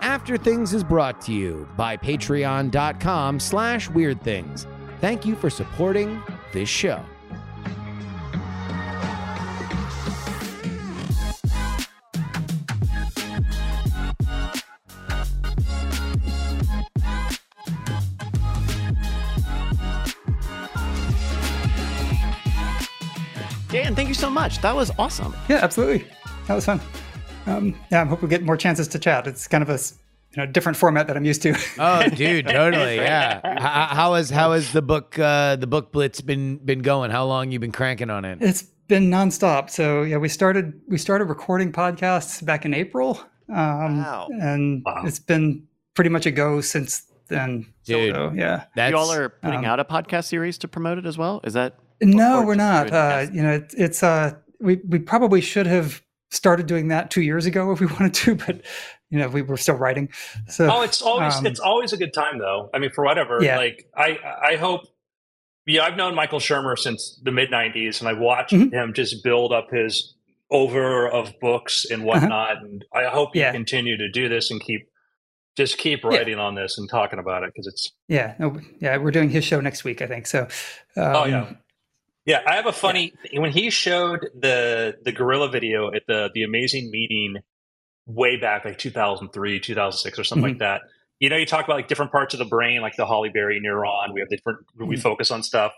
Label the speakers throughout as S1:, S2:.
S1: After Things is brought to you by patreon.com slash weird things. Thank you for supporting this show.
S2: Dan, thank you so much. That was awesome.
S3: Yeah, absolutely. That was fun. Um, yeah, I hope we get more chances to chat. It's kind of a you know different format that I'm used to.
S1: Oh, dude, totally. Yeah. How, how has how has the book uh, the book blitz been been going? How long you been cranking on it?
S3: it's been nonstop. So yeah, we started we started recording podcasts back in April, um,
S2: Wow.
S3: and
S4: Wow.
S3: it's been pretty much a go since then.
S1: Dude.
S3: So, yeah.
S1: That's
S2: you all are putting
S3: um,
S2: out a podcast series to promote it as well? Is that
S3: No, we're not. Uh, you know, it, it's uh, we we probably should have started doing that two years ago if we wanted to, but you know, we were still writing. So
S4: Oh, it's always
S3: um,
S4: it's always a good time though. I mean, for whatever.
S3: Yeah.
S4: Like I I hope. Yeah, I've known Michael Shermer since the mid '90s, and I've watched
S3: Mhm.
S4: him just build up his over of books and whatnot. And I hope you
S3: Uh-huh. Yeah.
S4: continue to do this and keep just keep writing on this and talking about it because it's.
S3: yeah, no, yeah, we're doing his show next week, I think. So, um,
S4: Oh yeah, yeah. I have a funny when he showed the the gorilla video at the the amazing meeting way back like 2003 2006 or something like that you know you talk about like different parts of the brain like the Halle Berry neuron we have different we
S3: Mhm.
S4: focus on stuff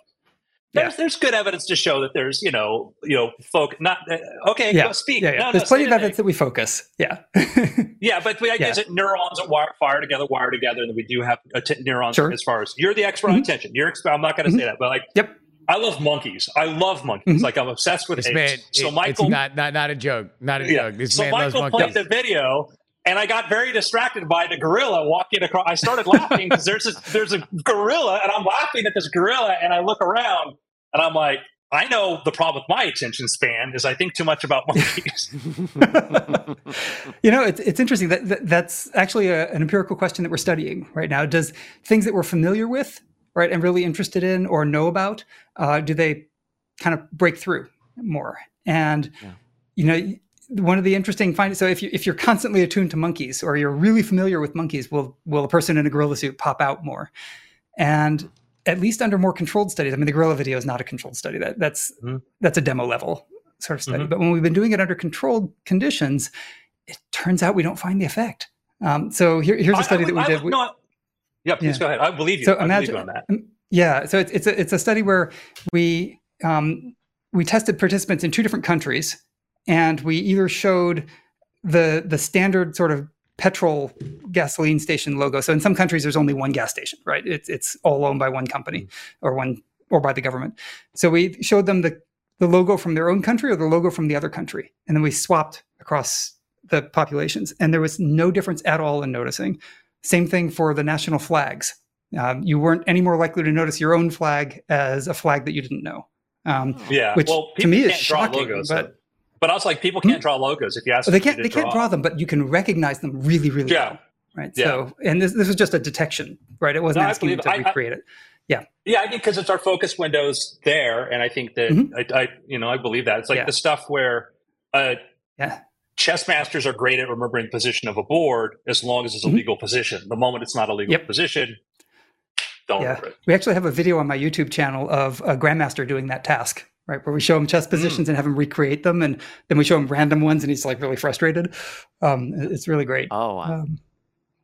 S3: Yeah.
S4: there's, there's good evidence to show that there's you know you know folk not uh, okay
S3: Yeah.
S4: go speak
S3: yeah, yeah.
S4: No, no,
S3: There's plenty of evidence that we focus. Yeah,
S4: yeah but the idea is that neurons that wire, fire together wire together and we do have att- neurons
S3: Sure.
S4: as far as you're the expert on
S3: Mhm.
S4: attention you're i'm not going to
S3: Mhm.
S4: say that but like
S3: Yep.
S4: I love monkeys i love monkeys
S3: Mhm.
S4: like i'm obsessed with
S1: This
S4: apes.
S1: man,
S4: so
S1: it-
S4: michael
S1: it's not, not not a joke. Not a
S4: yeah.
S1: joke. This
S4: so
S1: man
S4: Michael
S1: loves
S4: played the video, and I got very distracted by the gorilla walking across. I started laughing because there's this, there's a gorilla, and I'm laughing at this gorilla, and I look around, and I'm like, I know the problem with my attention span is I think too much about monkeys.
S3: you know, it's it's interesting that, that that's actually a, an empirical question that we're studying right now. Does things that we're familiar with, right, and really interested in or know about, uh, do they kind of break through more? And
S2: Yeah.
S3: you know, one of the interesting findings. So if you if you're constantly attuned to monkeys or you're really familiar with monkeys, will will a person in a gorilla suit pop out more? And at least under more controlled studies, I mean, the gorilla video is not a controlled study. That that's
S4: Mhm.
S3: that's a demo level sort of study.
S4: Mhm.
S3: But when we've been doing it under controlled conditions, it turns out we don't find the effect. Um, so here, here's a study
S4: I,
S3: that we
S4: I,
S3: did.
S4: no, I- yeah, please
S3: Yeah.
S4: go ahead. I believe you.
S3: So
S4: I
S3: imagine,
S4: on that.
S3: yeah. So it's it's a, it's a study where we um, we tested participants in two different countries, and we either showed the the standard sort of petrol gasoline station logo. So in some countries, there's only one gas station, right? It's it's all owned by one company or one or by the government. So we showed them the the logo from their own country or the logo from the other country, and then we swapped across the populations, and there was no difference at all in noticing. Same thing for the national flags. Um, you weren't any more likely to notice your own flag as a flag that you didn't know. Um,
S4: Yeah.
S3: which
S4: well,
S3: to me is shocking,
S4: logos,
S3: but-
S4: but but also like people can't draw logos if you ask.
S3: they can't they can't draw them, but you can recognize them really really
S4: Yeah.
S3: well. Right.
S4: Yeah.
S3: So and this this is just a detection, right? It wasn't
S4: No,
S3: asking you to.
S4: I- I-
S3: recreate it.
S4: Yeah, Yeah, I think because it's our focus windows there, and I think that
S3: Mhm.
S4: I, I, you know, I believe that it's like
S3: Yeah.
S4: the stuff where uh,
S3: Yeah.
S4: Chess masters are great at remembering the position of a board as long as it's a
S3: Mhm.
S4: legal position. The moment it's not a legal
S3: Yep.
S4: position, don't
S3: Yeah.
S4: remember it.
S3: We actually have a video on my YouTube channel of a grandmaster doing that task, right? Where we show him chess positions and have him recreate them, and then we show him random ones, and he's like really frustrated. Um, it's really great.
S2: Oh, wow.
S3: Um,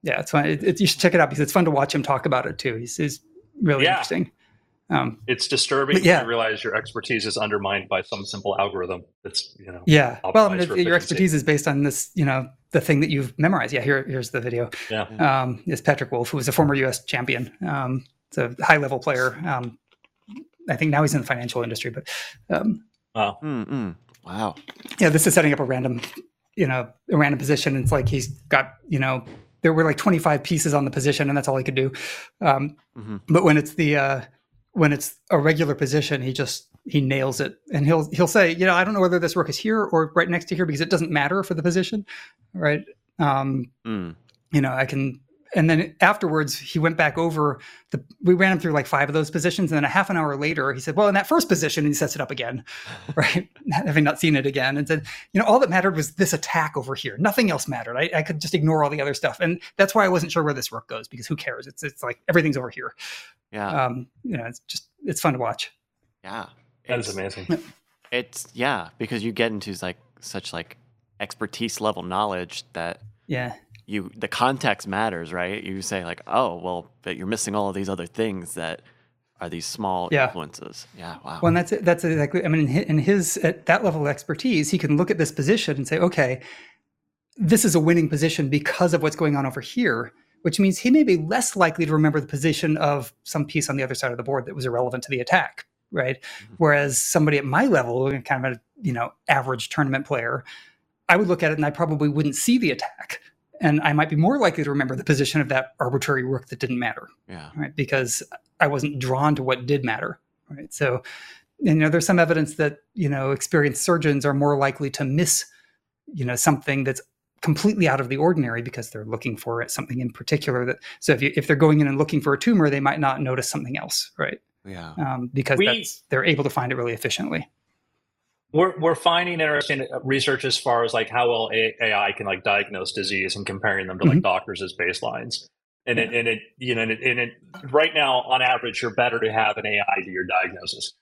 S3: yeah, it's fun. It, it, you should check it out because it's fun to watch him talk about it too. He's, he's really
S4: Yeah.
S3: interesting. Um,
S4: It's disturbing
S3: But yeah.
S4: when you realize your expertise is undermined by some simple algorithm. That's you know.
S3: yeah. Well, I mean, it- your expertise is based on this, you know, the thing that you've memorized. Yeah, here, here's the video.
S4: Yeah.
S3: Um, is Patrick Wolff, who was a former U.S. champion. Um, it's a high level player. Um, I think now he's in the financial industry, but um,
S4: Wow.
S2: Mm-mm. Wow.
S3: yeah, this is setting up a random, you know, a random position. It's like he's got, you know, there were like 25 pieces on the position, and that's all he could do. Um,
S2: Mhm.
S3: But when it's the uh, when it's a regular position, he just he nails it, and he'll he'll say, you know, I don't know whether this rook is here or right next to here because it doesn't matter for the position, right? Um,
S2: Mm.
S3: you know, I can and then afterwards he went back over the we ran him through like five of those positions. And then a half an hour later he said well in that first position and he sets it up again right? Having not seen it again. And said you know all that mattered was this attack over here. Nothing else mattered. I, I could just ignore all the other stuff. And that's why i wasn't sure where this rook goes because who cares? It's it's like everything's over here.
S2: Yeah.
S3: um you know it's just it's fun to watch.
S2: Yeah.
S4: That is
S2: It's-
S4: amazing.
S2: It's yeah, because you get into like such like expertise level knowledge that
S3: yeah
S2: you the context matters, right? You say like, oh well, but you're missing all of these other things that are these small
S3: Yeah.
S2: influences. Yeah, wow.
S3: Well, and that's it. That's exactly. I mean, in his, in his at that level of expertise, he can look at this position and say, okay, this is a winning position because of what's going on over here. Which means he may be less likely to remember the position of some piece on the other side of the board that was irrelevant to the attack, right? Mm-hmm. Whereas somebody at my level, kind of a you know average tournament player, I would look at it and I probably wouldn't see the attack, and I might be more likely to remember the position of that arbitrary rook that didn't matter
S2: yeah.
S3: right? Because I wasn't drawn to what did matter, right? So, you know, there's some evidence that you know experienced surgeons are more likely to miss, you know, something that's completely out of the ordinary because they're looking for it, something in particular. That so if you if they're going in and looking for a tumor, they might not notice something else, right?
S2: Yeah.
S3: Um, because
S4: We-
S3: that's, they're able to find it really efficiently.
S4: We're we're finding interesting research as far as like how well AI can like diagnose disease and comparing them to like
S3: Mhm.
S4: doctors as baselines. And it and it you know and it, and it right now on average you're better to have an AI do your diagnosis.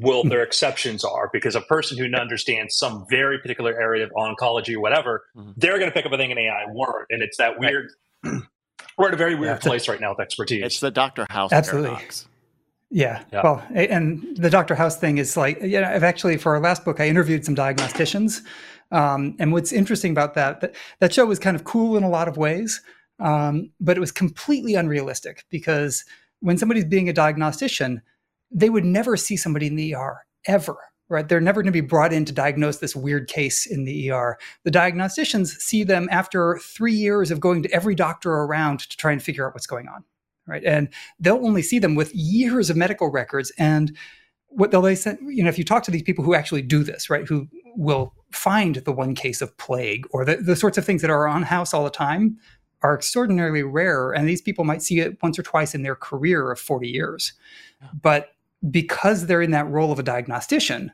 S4: Well, their exceptions are because a person who understands some very particular area of oncology or whatever,
S2: Mhm.
S4: they're going to pick up a thing in AI word, and it's that weird. we're at a very weird
S3: it's a-
S4: place right now with expertise.
S2: It's the Doctor House
S3: Absolutely.
S2: paradox.
S3: Yeah.
S4: Yeah.
S3: Well, and the Dr. House thing is like, you know, I've actually, for our last book, I interviewed some diagnosticians. Um, and what's interesting about that, that, that show was kind of cool in a lot of ways, um, but it was completely unrealistic because when somebody's being a diagnostician, they would never see somebody in the ER ever. Right, they're never going to be brought in to diagnose this weird case in the ER. The diagnosticians see them after three years of going to every doctor around to try and figure out what's going on right? And they'll only see them with years of medical records. And what they'll they send, you know, if you talk to these people who actually do this, right, who will find the one case of plague or the, the sorts of things that are on house all the time are extraordinarily rare. And these people might see it once or twice in their career of 40 years. But because they're in that role of a diagnostician,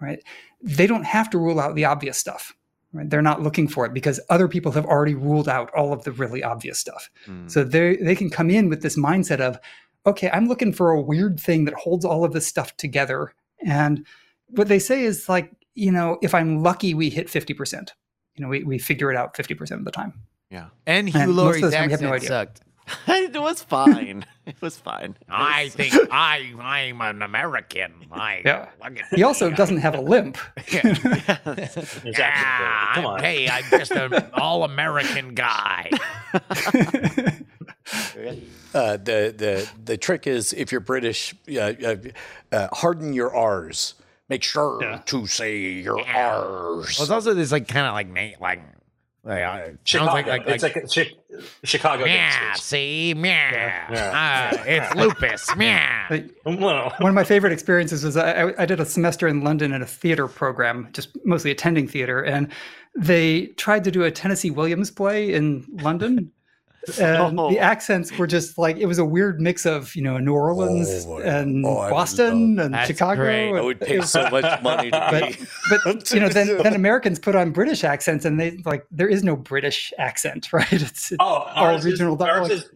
S3: right, they don't have to rule out the obvious stuff. Right? They're not looking for it because other people have already ruled out all of the really obvious stuff.
S2: Mm.
S3: So they they can come in with this mindset of, okay, I'm looking for a weird thing that holds all of this stuff together. And what they say is like, you know, if I'm lucky, we hit 50%. You know, we, we figure it out 50% of the time.
S2: yeah.
S1: And Hugh
S3: And most of
S1: Laurie's
S3: we have
S1: accent
S3: no idea.
S1: sucked.
S2: it was fine. it was fine.
S1: I think I I'm an American. I
S3: Yeah. He also
S1: me.
S3: doesn't have a limp.
S4: Exactly.
S1: Yeah,
S4: Come
S1: I'm-
S4: on.
S1: hey, I'm just an all-American guy.
S5: Uh, the the the trick is if you're British, uh, uh, uh, harden your R's. Make sure
S3: Yeah.
S5: to say your
S1: Yeah.
S5: R's.
S1: Well, it's also this like kind of like na- like like uh, sounds
S4: Chicago.
S1: like like,
S4: it's like, a Chi- Chicago.
S1: yeah.
S4: gangsters.
S1: See, yeah,
S4: Yeah.
S1: Uh, it's lupus, yeah.
S3: Like,
S4: Well,
S3: One of my favorite experiences was I, I- I did a semester in London in a theater program, just mostly attending theater, and they tried to do a Tennessee Williams play in London. And
S5: Oh.
S3: the accents were just like it was a weird mix of you know New Orleans
S5: Oh,
S3: and
S5: Oh, I
S3: Boston and
S1: That's
S3: Chicago.
S1: great.
S5: I would pay so much money to
S3: but, but you know then then Americans put on British accents and they like there is no British accent right it's, it's
S4: oh,
S3: all
S4: ours
S3: regional
S4: is, ours
S3: dialects.
S4: is,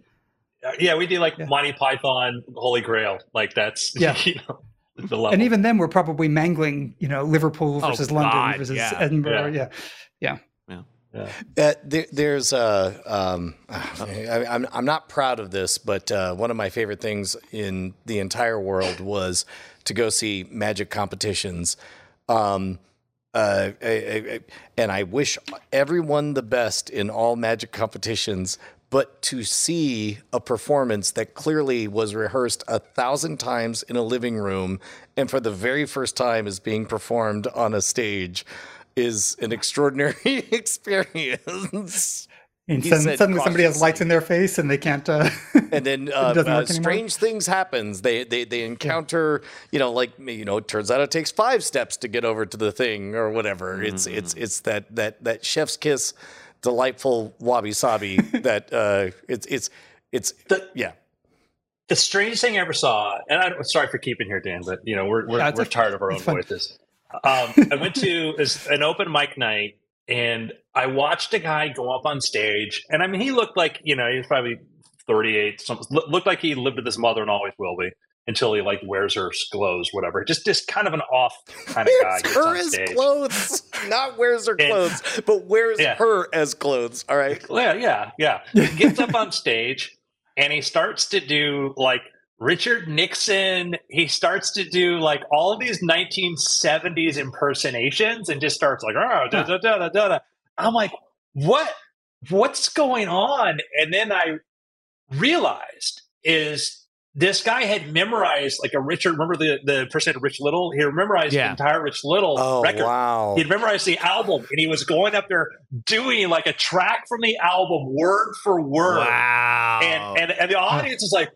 S4: uh, yeah, we do like
S3: Yeah.
S4: Monty Python, Holy Grail. Like that's
S3: Yeah.
S4: you know, the level.
S3: and even then we're probably mangling you know Liverpool
S1: Oh,
S3: versus London versus
S1: yeah.
S3: Edinburgh yeah
S4: Yeah.
S5: Uh, there, there's uh, um, I, I'm I'm not proud of this, but uh, one of my favorite things in the entire world was to go see magic competitions. Um, uh, I- I- and I wish everyone the best in all magic competitions. But to see a performance that clearly was rehearsed a thousand times in a living room, and for the very first time is being performed on a stage, is an extraordinary experience.
S3: and
S5: He
S3: suddenly,
S5: said
S3: suddenly somebody has lights in their face and they can't uh,
S5: and then uh, uh, strange things happens. They they they encounter, you know, like you know, it turns out it takes five steps to get over to the thing or whatever. It's it's it's that that that chef's kiss delightful wabi sabi that uh, it's it's it's
S4: The-
S5: yeah.
S4: The strangest thing I ever saw, and I'm sorry for keeping here, Dan, but you know we're we're,
S3: Yeah,
S4: we're
S3: okay.
S4: tired of our own
S3: fun.
S4: voices. Um, I went to an open mic night, and I watched a guy go up on stage, and I mean he looked like you know he's probably 38, something looked like he lived with his mother and always will be until he like wears her clothes, whatever. Just just kind of an off kind of guy.
S5: Wears her as clothes, not wears her
S4: And-
S5: clothes, but wears
S4: Yeah.
S5: her as clothes. All right.
S4: Yeah, yeah, yeah. He gets up on stage and he starts to do like Richard Nixon. He starts to do like all of these 1970s impersonations and just starts like, oh, da, da, da, da, da, da. I'm like, what? What's going on? And then I realized is this guy had memorized like a Richard. Remember the the person Rich Little? He memorized
S1: Yeah.
S4: the entire Rich Little
S5: Oh
S4: record.
S5: wow.
S4: He'd memorized the album and he was going up there doing like a track from the album word for word.
S1: Wow.
S4: And, and, and the audience is like,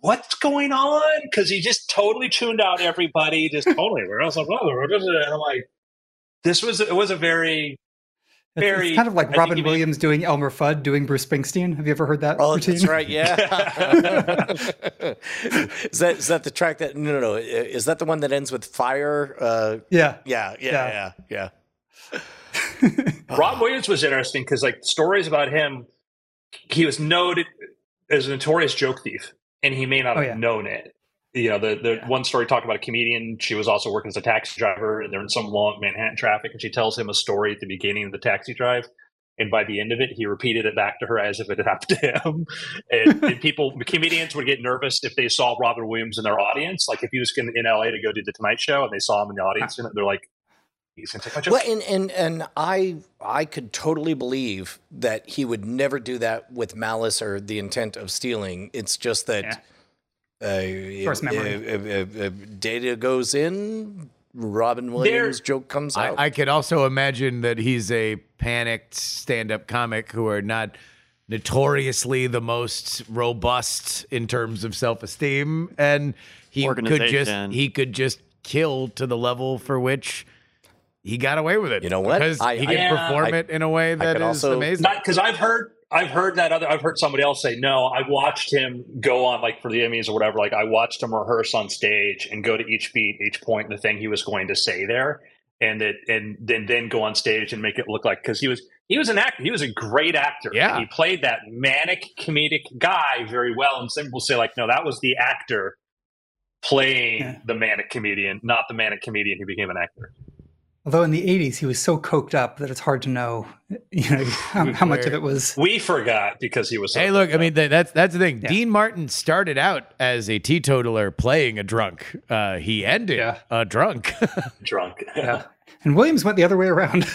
S4: what's going on? Because he just totally tuned out everybody, just totally. Where else? And I'm like, this was, it was a very,
S3: It's,
S4: Very-
S3: it's kind of like
S4: think
S3: Robin
S4: you mean-
S3: Williams doing Elmer Fudd doing Bruce Springsteen. Have you ever heard that
S5: Oh,
S3: routine?
S5: that's right. Yeah. is that is that the track that no no no is that the one that ends with fire? Uh,
S3: Yeah.
S5: yeah, yeah,
S3: Yeah.
S5: yeah, yeah.
S4: Rob Williams was interesting because like stories about him, he was noted as a notorious joke thief, and he may not
S3: Oh,
S4: have
S3: yeah.
S4: known it. You know, the the one story talked about a comedian. She was also working as a taxi driver, and they're in some long Manhattan traffic, and she tells him a story at the beginning of the taxi drive. And by the end of it, he repeated it back to her as if it had happened to him. And, and people, comedians would get nervous if they saw Robin Williams in their audience. Like if he was in, in LA to go do the Tonight Show and they saw him in the audience, and they're like, "He's gonna take my joke."
S5: Well, and and and I I could totally believe that he would never do that with malice or the intent of stealing. It's just that uh,
S3: First memory.
S5: if, if, if data goes in, Robin Williams' joke comes out.
S1: I, I could also imagine that he's a panicked stand-up comic who are not notoriously the most robust in terms of self-esteem, and he could just he could just kill to the level for which he got away with it.
S5: You know what?
S1: Because
S5: I-
S1: he can
S4: Yeah.
S1: perform
S5: I-
S1: it in a way that is
S5: also-
S1: amazing.
S4: because I've heard I've heard that other I've heard somebody else say no. I watched him go on like for the Emmys or whatever. Like I watched him rehearse on stage and go to each beat, each point, the thing he was going to say there, and it and then then go on stage and make it look like because he was he was an actor. He was a great actor.
S1: Yeah.
S4: he played that manic comedic guy very well. And some people say like no, that was the actor playing
S3: Yeah.
S4: the manic comedian, not the manic comedian who became an actor.
S3: Although in the 80s, he was so coked up that it's hard to know, you know, how, how much of it was.
S4: We forgot because he was. So
S1: Hey, look! I mean, that's that's the thing.
S3: Yeah.
S1: Dean Martin started out as a teetotaler playing a drunk. Uh, he ended
S3: Yeah.
S1: a drunk.
S4: drunk.
S3: Yeah. And Williams went the other way around.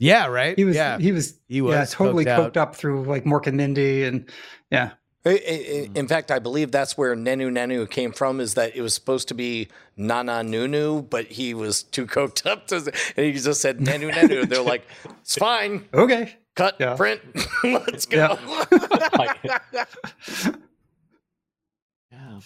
S1: yeah, right.
S3: he was,
S1: Yeah,
S3: he was,
S1: He
S3: yeah,
S1: was
S3: totally
S1: coked
S3: coked up through like Mork and Mindy. And yeah.
S5: I- I- In fact, I believe that's where Nenu Nenu came from. Is that it was supposed to be Nana Nunu, but he was too coked up to, and he just said Nenu Nenu. They're like, it's fine,
S3: Okay.
S5: cut,
S3: Yeah.
S5: print, let's go.
S4: Like,
S2: Yeah.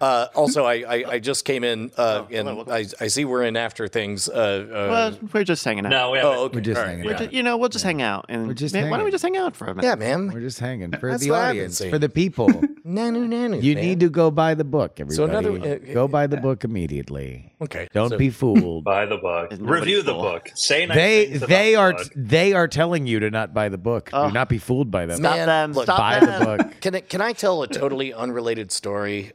S5: Uh, also, I, I I just came in uh,
S2: Oh,
S5: and. I, I see we're in after things. Uh,
S2: Well,
S5: uh,
S2: we're just hanging out.
S4: no, we
S5: oh, okay.
S1: we're just
S5: All right.
S1: hanging
S2: We're
S1: out.
S2: ju- you know, we'll just hang out and
S1: We're just
S2: man, why don't we just hang out for a minute?
S5: Yeah, man.
S1: We're just hanging for
S5: That's
S1: the
S5: what I've been
S1: audience, for the people.
S5: Nanu Nanu.
S1: You
S5: man.
S1: need to go buy the book,
S5: So
S1: everybody.
S5: another- uh,
S1: go buy the book immediately.
S5: Okay.
S1: Don't
S5: so-
S1: be fooled.
S4: Buy the book.
S2: Is nobody
S4: Review the book. Say nice
S1: they they are
S4: book.
S1: they are telling you to not buy the book.
S2: Oh.
S1: Do not be fooled by them.
S2: Stop
S5: Man,
S2: them.
S5: look,
S2: Stop
S1: buy the book.
S5: Can can I tell a totally unrelated story?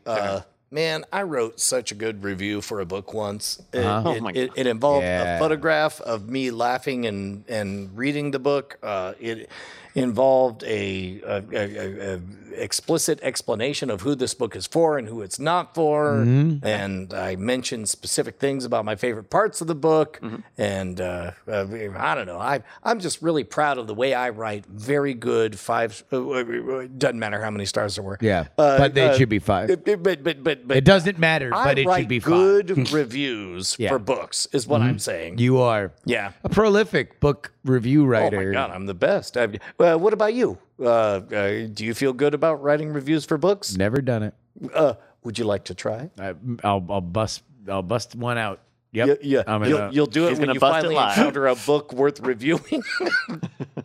S5: Man, I wrote such a good review for a book once. It,
S1: Uh-huh.
S5: it,
S2: Oh my
S5: it, it involved
S1: Yeah.
S5: a photograph of me laughing and, and reading the book. Uh, it involved a, a, a, a explicit explanation of who this book is for and who it's not for.
S1: Mm-hmm.
S5: And I mentioned specific things about my favorite parts of the book.
S1: Mm-hmm.
S5: And uh, uh, I don't know. I, I'm just really proud of the way I write. Very good. Five. Uh, uh, doesn't matter how many stars there were.
S1: Yeah,
S5: Uh,
S1: but they should be five.
S5: But but but but,
S1: it doesn't matter,
S5: I
S1: but it should be five.
S5: good reviews
S1: Yeah.
S5: for books. Is what I'm saying.
S1: You are
S5: yeah.
S1: a prolific book review writer.
S5: Oh my god, I'm the best. I, well, what about you? Uh, uh, do you feel good about writing reviews for books?
S1: Never done it.
S5: Uh, would you like to try?
S1: I, I'll, I'll bust I'll bust one out Yep.
S5: Yeah, yeah.
S1: I'm
S5: you'll,
S1: gonna-
S5: you'll do it when you finally
S2: live.
S5: encounter a book worth reviewing.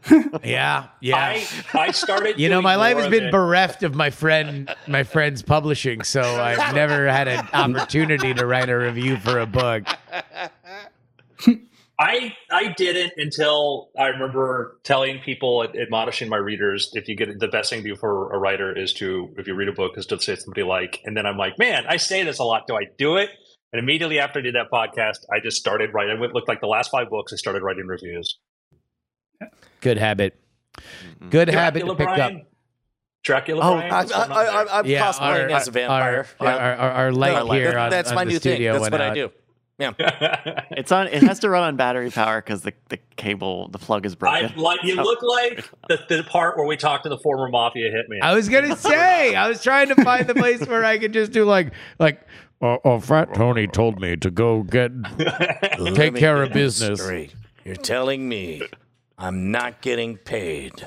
S1: Yeah. Yeah.
S4: I I started.
S1: you know, my life has been
S4: it.
S1: bereft of my friend, my friend's publishing, so I've never had an opportunity to write a review for a book.
S4: I I didn't until I remember telling people, admonishing my readers, if you get the best thing to do for a writer is to, if you read a book, is to say somebody like, and then I'm like, man, I say this a lot. Do I do it? And immediately after I did that podcast, I just started writing. It looked like the last five books. I started writing reviews.
S1: Good habit. Good habit to
S4: Dracula
S1: pick up.
S4: Dracula
S2: Oh,
S4: Brian.
S5: I,
S4: What's going on there?
S5: I, am
S1: Yeah,
S5: cosplaying
S1: our-
S5: as a vampire.
S1: Our, our, our, our light
S5: No,
S1: here
S5: that-
S1: on,
S5: that's
S1: on
S5: my
S1: the
S5: new thing.
S1: studio
S5: That's
S1: went
S5: what I do. Yeah.
S2: It's on. It has to run on battery power because the, the cable, the plug is broken.
S4: I like you look like the, the part where we talked to the former mafia hitman.
S1: I was gonna say, I was trying to find the place where I could just do like, like, oh, oh Frat Tony told me to go get take care of business.
S5: Straight. You're telling me I'm not getting paid.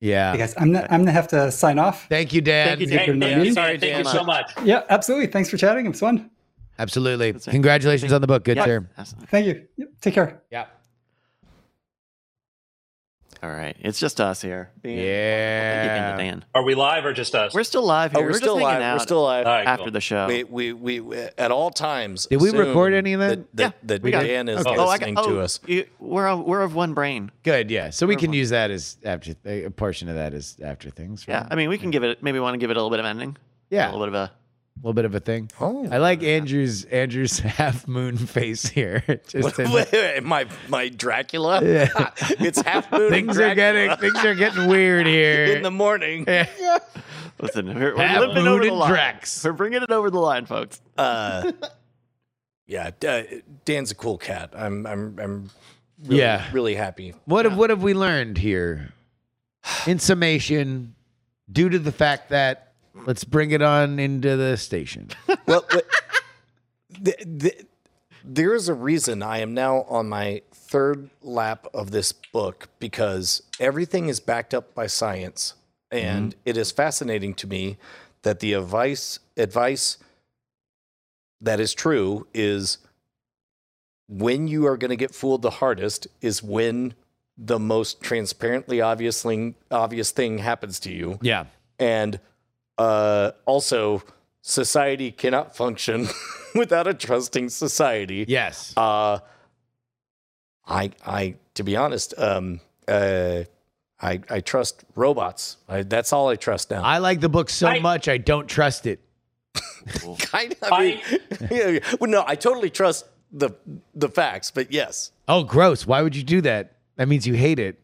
S1: Yeah.
S3: Hey guys, I'm gonna, I'm gonna have to sign off.
S1: Thank you, Dan.
S2: Thank you,
S4: Hey,
S3: Good
S4: Dan,
S3: meeting.
S4: Dan,
S5: Sorry,
S4: thank you so much.
S3: Yeah, absolutely. Thanks for chatting. It was fun.
S1: Absolutely.
S2: That's right.
S1: Congratulations on the book. Good
S2: Yeah,
S1: sir.
S3: Thank you. Yep, take care.
S1: Yeah.
S2: All right, it's just us here. Being-
S1: Yeah.
S2: keeping it Dan.
S4: Are we live or just us?
S2: We're still live here.
S5: Oh, we're,
S2: just
S5: still
S2: hanging
S5: alive.
S2: out
S5: We're still alive.
S4: All right,
S2: after
S4: cool.
S2: the show.
S5: We, we, we, we, at all times.
S1: Did we record any of that?
S5: That,
S2: Yeah,
S5: that
S2: we got-
S5: Dan is
S1: Okay.
S2: oh, I
S5: listening to
S2: oh,
S5: us.
S2: you- we're of, we're of one brain.
S1: Good. Yeah. So we can use that as after a portion of that as after things.
S2: Yeah. I mean, we can give it. Maybe want to give it a little bit of ending.
S1: Yeah.
S2: a little bit of a.
S1: A little bit of a thing.
S5: Oh.
S1: I like Andrew's Andrew's half moon face here. Just in-
S5: Wait, wait, my my Dracula.
S1: Yeah.
S5: it's half moon.
S1: things are getting things are getting weird here.
S5: in the morning.
S1: Yeah.
S2: Listen, we're, we're
S1: Half
S2: limping over
S1: moon
S2: the
S1: and
S2: line.
S1: Drax.
S2: We're bringing it over the line, folks.
S5: Uh, yeah, uh, Dan's a cool cat. I'm I'm I'm really,
S1: Yeah.
S5: really happy.
S1: What have what have we learned here? In summation, due to the fact that let's bring it on into the station.
S5: Well, but th- th- there is a reason I am now on my third lap of this book because everything is backed up by science, and mm-hmm. it is fascinating to me that the advice advice that is true is when you are going to get fooled the hardest is when the most transparently obvious thing, obvious thing happens to you
S1: Yeah.
S5: and uh, also society cannot function without a trusting society.
S1: Yes.
S5: Uh, I, I, to be honest, um, uh, I, I trust robots. I, that's all I trust now.
S1: I like the book so
S4: I-
S1: much I don't trust it.
S5: kind of. I mean, yeah, well, no, I totally trust the the facts, but yes.
S1: Oh, gross. Why would you do that? That means you hate it.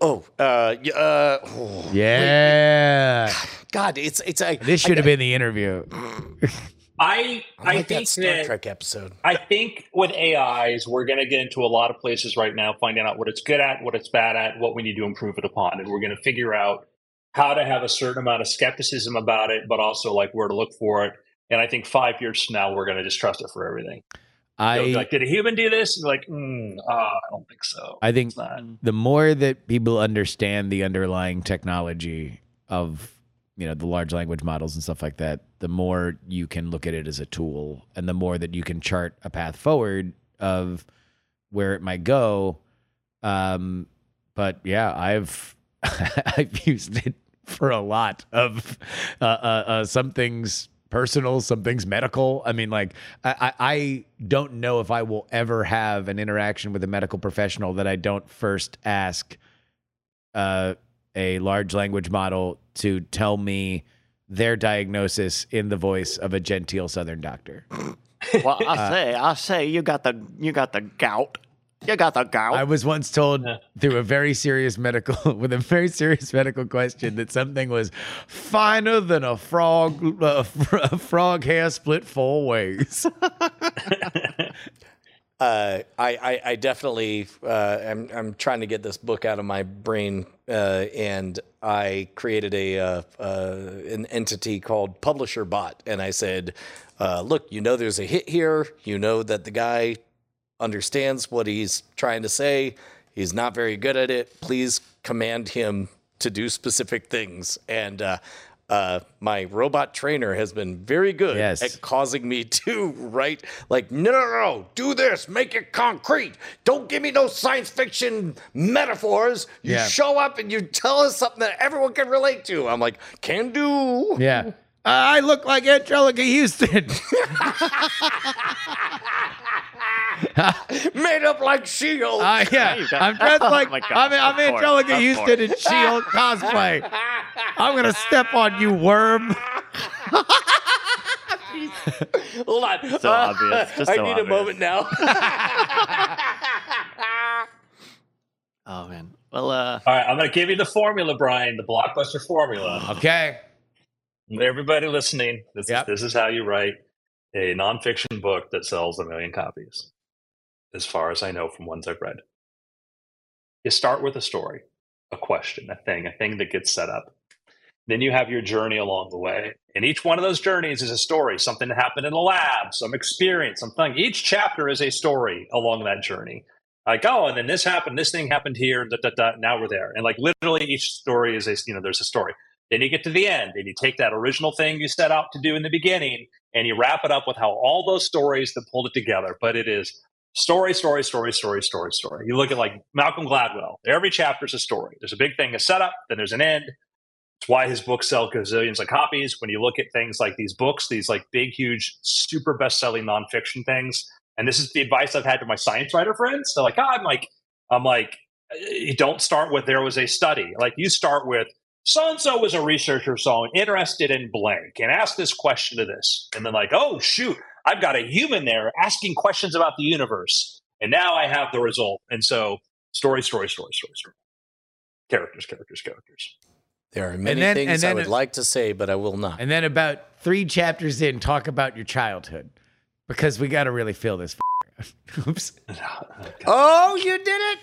S5: Oh, uh, yeah, uh, oh,
S1: Yeah.
S5: God, it's it's like
S1: This should have been the interview.
S4: I
S5: I,
S4: I
S5: like
S4: think
S5: that Star
S4: that
S5: Trek episode.
S4: I think with AIs, we're going to get into a lot of places right now, finding out what it's good at, what it's bad at, what we need to improve it upon. And we're going to figure out how to have a certain amount of skepticism about it, but also like where to look for it. And I think five years from now, we're going to just trust it for everything.
S1: I
S4: like, did a human do this? You're like, mm, uh, I don't think so.
S1: I think the more that people understand the underlying technology of you know the large language models and stuff like that the more you can look at it as a tool and the more that you can chart a path forward of where it might go um but yeah i've i've used it for a lot of uh, uh, uh some things personal some things medical i mean like I, I don't know if i will ever have an interaction with a medical professional that i don't first ask uh a large language model to tell me their diagnosis in the voice of a genteel southern doctor.
S2: Well, I say, I say, you got the you got the gout. You got the gout.
S1: I was once told through a very serious medical, with a very serious medical question, that something was finer than a frog, a, fr- a frog hair split four ways.
S5: Uh, I, I, I definitely, uh, I'm, I'm trying to get this book out of my brain, uh, and I created a, uh, uh, an entity called Publisher Bot, and I said, uh, look, you know, there's a hit here. You know that the guy understands what he's trying to say. He's not very good at it. Please command him to do specific things. And uh, uh, my robot trainer has been very good
S1: Yes.
S5: at causing me to write like, no, no, no, do this, make it concrete. Don't give me no science fiction metaphors. You
S1: Yeah.
S5: show up and you tell us something that everyone can relate to. I'm like, can do.
S1: Yeah. I look like Anjelica Huston.
S5: Made up like Shield.
S1: Uh, yeah,
S2: you got-
S1: I'm dressed
S2: Oh
S1: like
S2: my gosh,
S1: I'm, I'm
S2: of course,
S1: Huston in Shield cosplay. I'm gonna step on you, worm.
S5: Hold on.
S2: So obvious, just
S5: I
S2: so
S5: need
S2: obvious.
S5: a moment now.
S2: Oh man. Well, uh,
S4: All right, I'm going to give you the formula, Brian, the blockbuster formula.
S1: Okay.
S4: Everybody listening, this,
S1: Yep.
S4: is, this is how you write a nonfiction book that sells a million copies, as far as I know from ones I've read. You start with a story, a question, a thing, a thing that gets set up. Then you have your journey along the way. And each one of those journeys is a story, something that happened in the lab, some experience, something. Each chapter is a story along that journey. Like, oh, and then this happened, this thing happened here, da, da, da, now we're there. And like literally each story is a, you know, there's a story. Then you get to the end and you take that original thing you set out to do in the beginning and you wrap it up with how all those stories that pulled it together. But it is story, story, story, story, story, story. You look at like Malcolm Gladwell, every chapter is a story. There's a big thing, a setup, then there's an end. It's why his books sell gazillions of copies. When you look at things like these books, these like big, huge, super best selling nonfiction things, and this is the advice I've had to my science writer friends. They're like, oh, I'm like, I'm like, you don't start with there was a study. Like you start with so and so was a researcher, so interested in blank, and asked this question to this, and then like, oh shoot, I've got a human there asking questions about the universe, and now I have the result. And so, story, story, story, story, story, characters, characters, characters.
S5: There are many
S1: then-
S5: things
S1: and then
S5: I would
S1: it-
S5: like to say, but I will not.
S1: And then about three chapters in, talk about your childhood because we got to really feel this. Oops.
S5: Oh, you did it!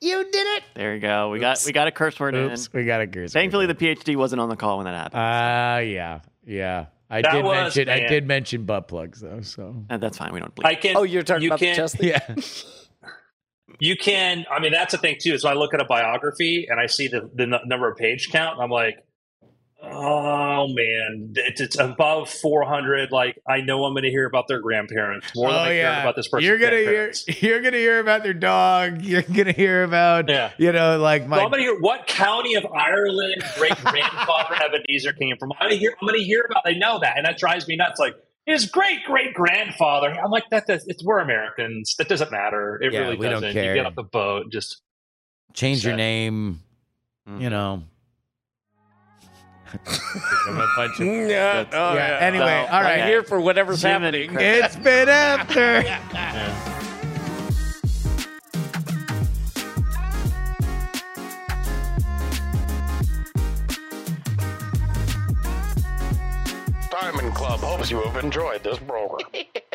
S5: You did it!
S2: there you go. We got we got a curse word
S1: Oops.
S2: in.
S1: We got a goose.
S2: Thankfully, the PhD wasn't on the call when that happened.
S1: Ah, yeah, yeah. I
S4: That
S1: did
S4: was,
S1: mention. I did mention butt plugs though. So
S2: Uh, that's fine. We don't bleed.
S4: I can.
S5: Oh, you're talking
S4: you
S5: about
S4: can,
S5: the chest thing?
S1: yeah.
S4: You can. I mean, that's the thing too. Is when I look at a biography and I see the the n- number of page count, I'm like, oh man, it's, it's above 400. Like I know I'm going to hear about their grandparents more than
S1: oh
S4: I care about this person.
S1: You're gonna hear. You're gonna hear about their dog. You're gonna hear about.
S4: Yeah.
S1: You know, like my.
S4: Well, I'm going to hear what county of Ireland great grandfather Ebenezer came from. I'm going to hear. I'm going to hear about. They know that, and that drives me nuts. Like his great great grandfather. I'm like that. Does, it's we're Americans. That doesn't matter. It
S1: Yeah,
S4: really
S1: we don't
S4: doesn't.
S1: care.
S4: You get off the boat. Just
S1: change your
S4: Sad.
S1: name.
S2: Mhm.
S1: You know. I'm a bunch of-
S5: Yeah, oh,
S1: yeah. Anyway,
S2: So,
S1: all right.
S5: I'm here for whatever's
S2: Jim
S5: happening.
S1: It's been after.
S6: Diamond Club hopes you have enjoyed this program.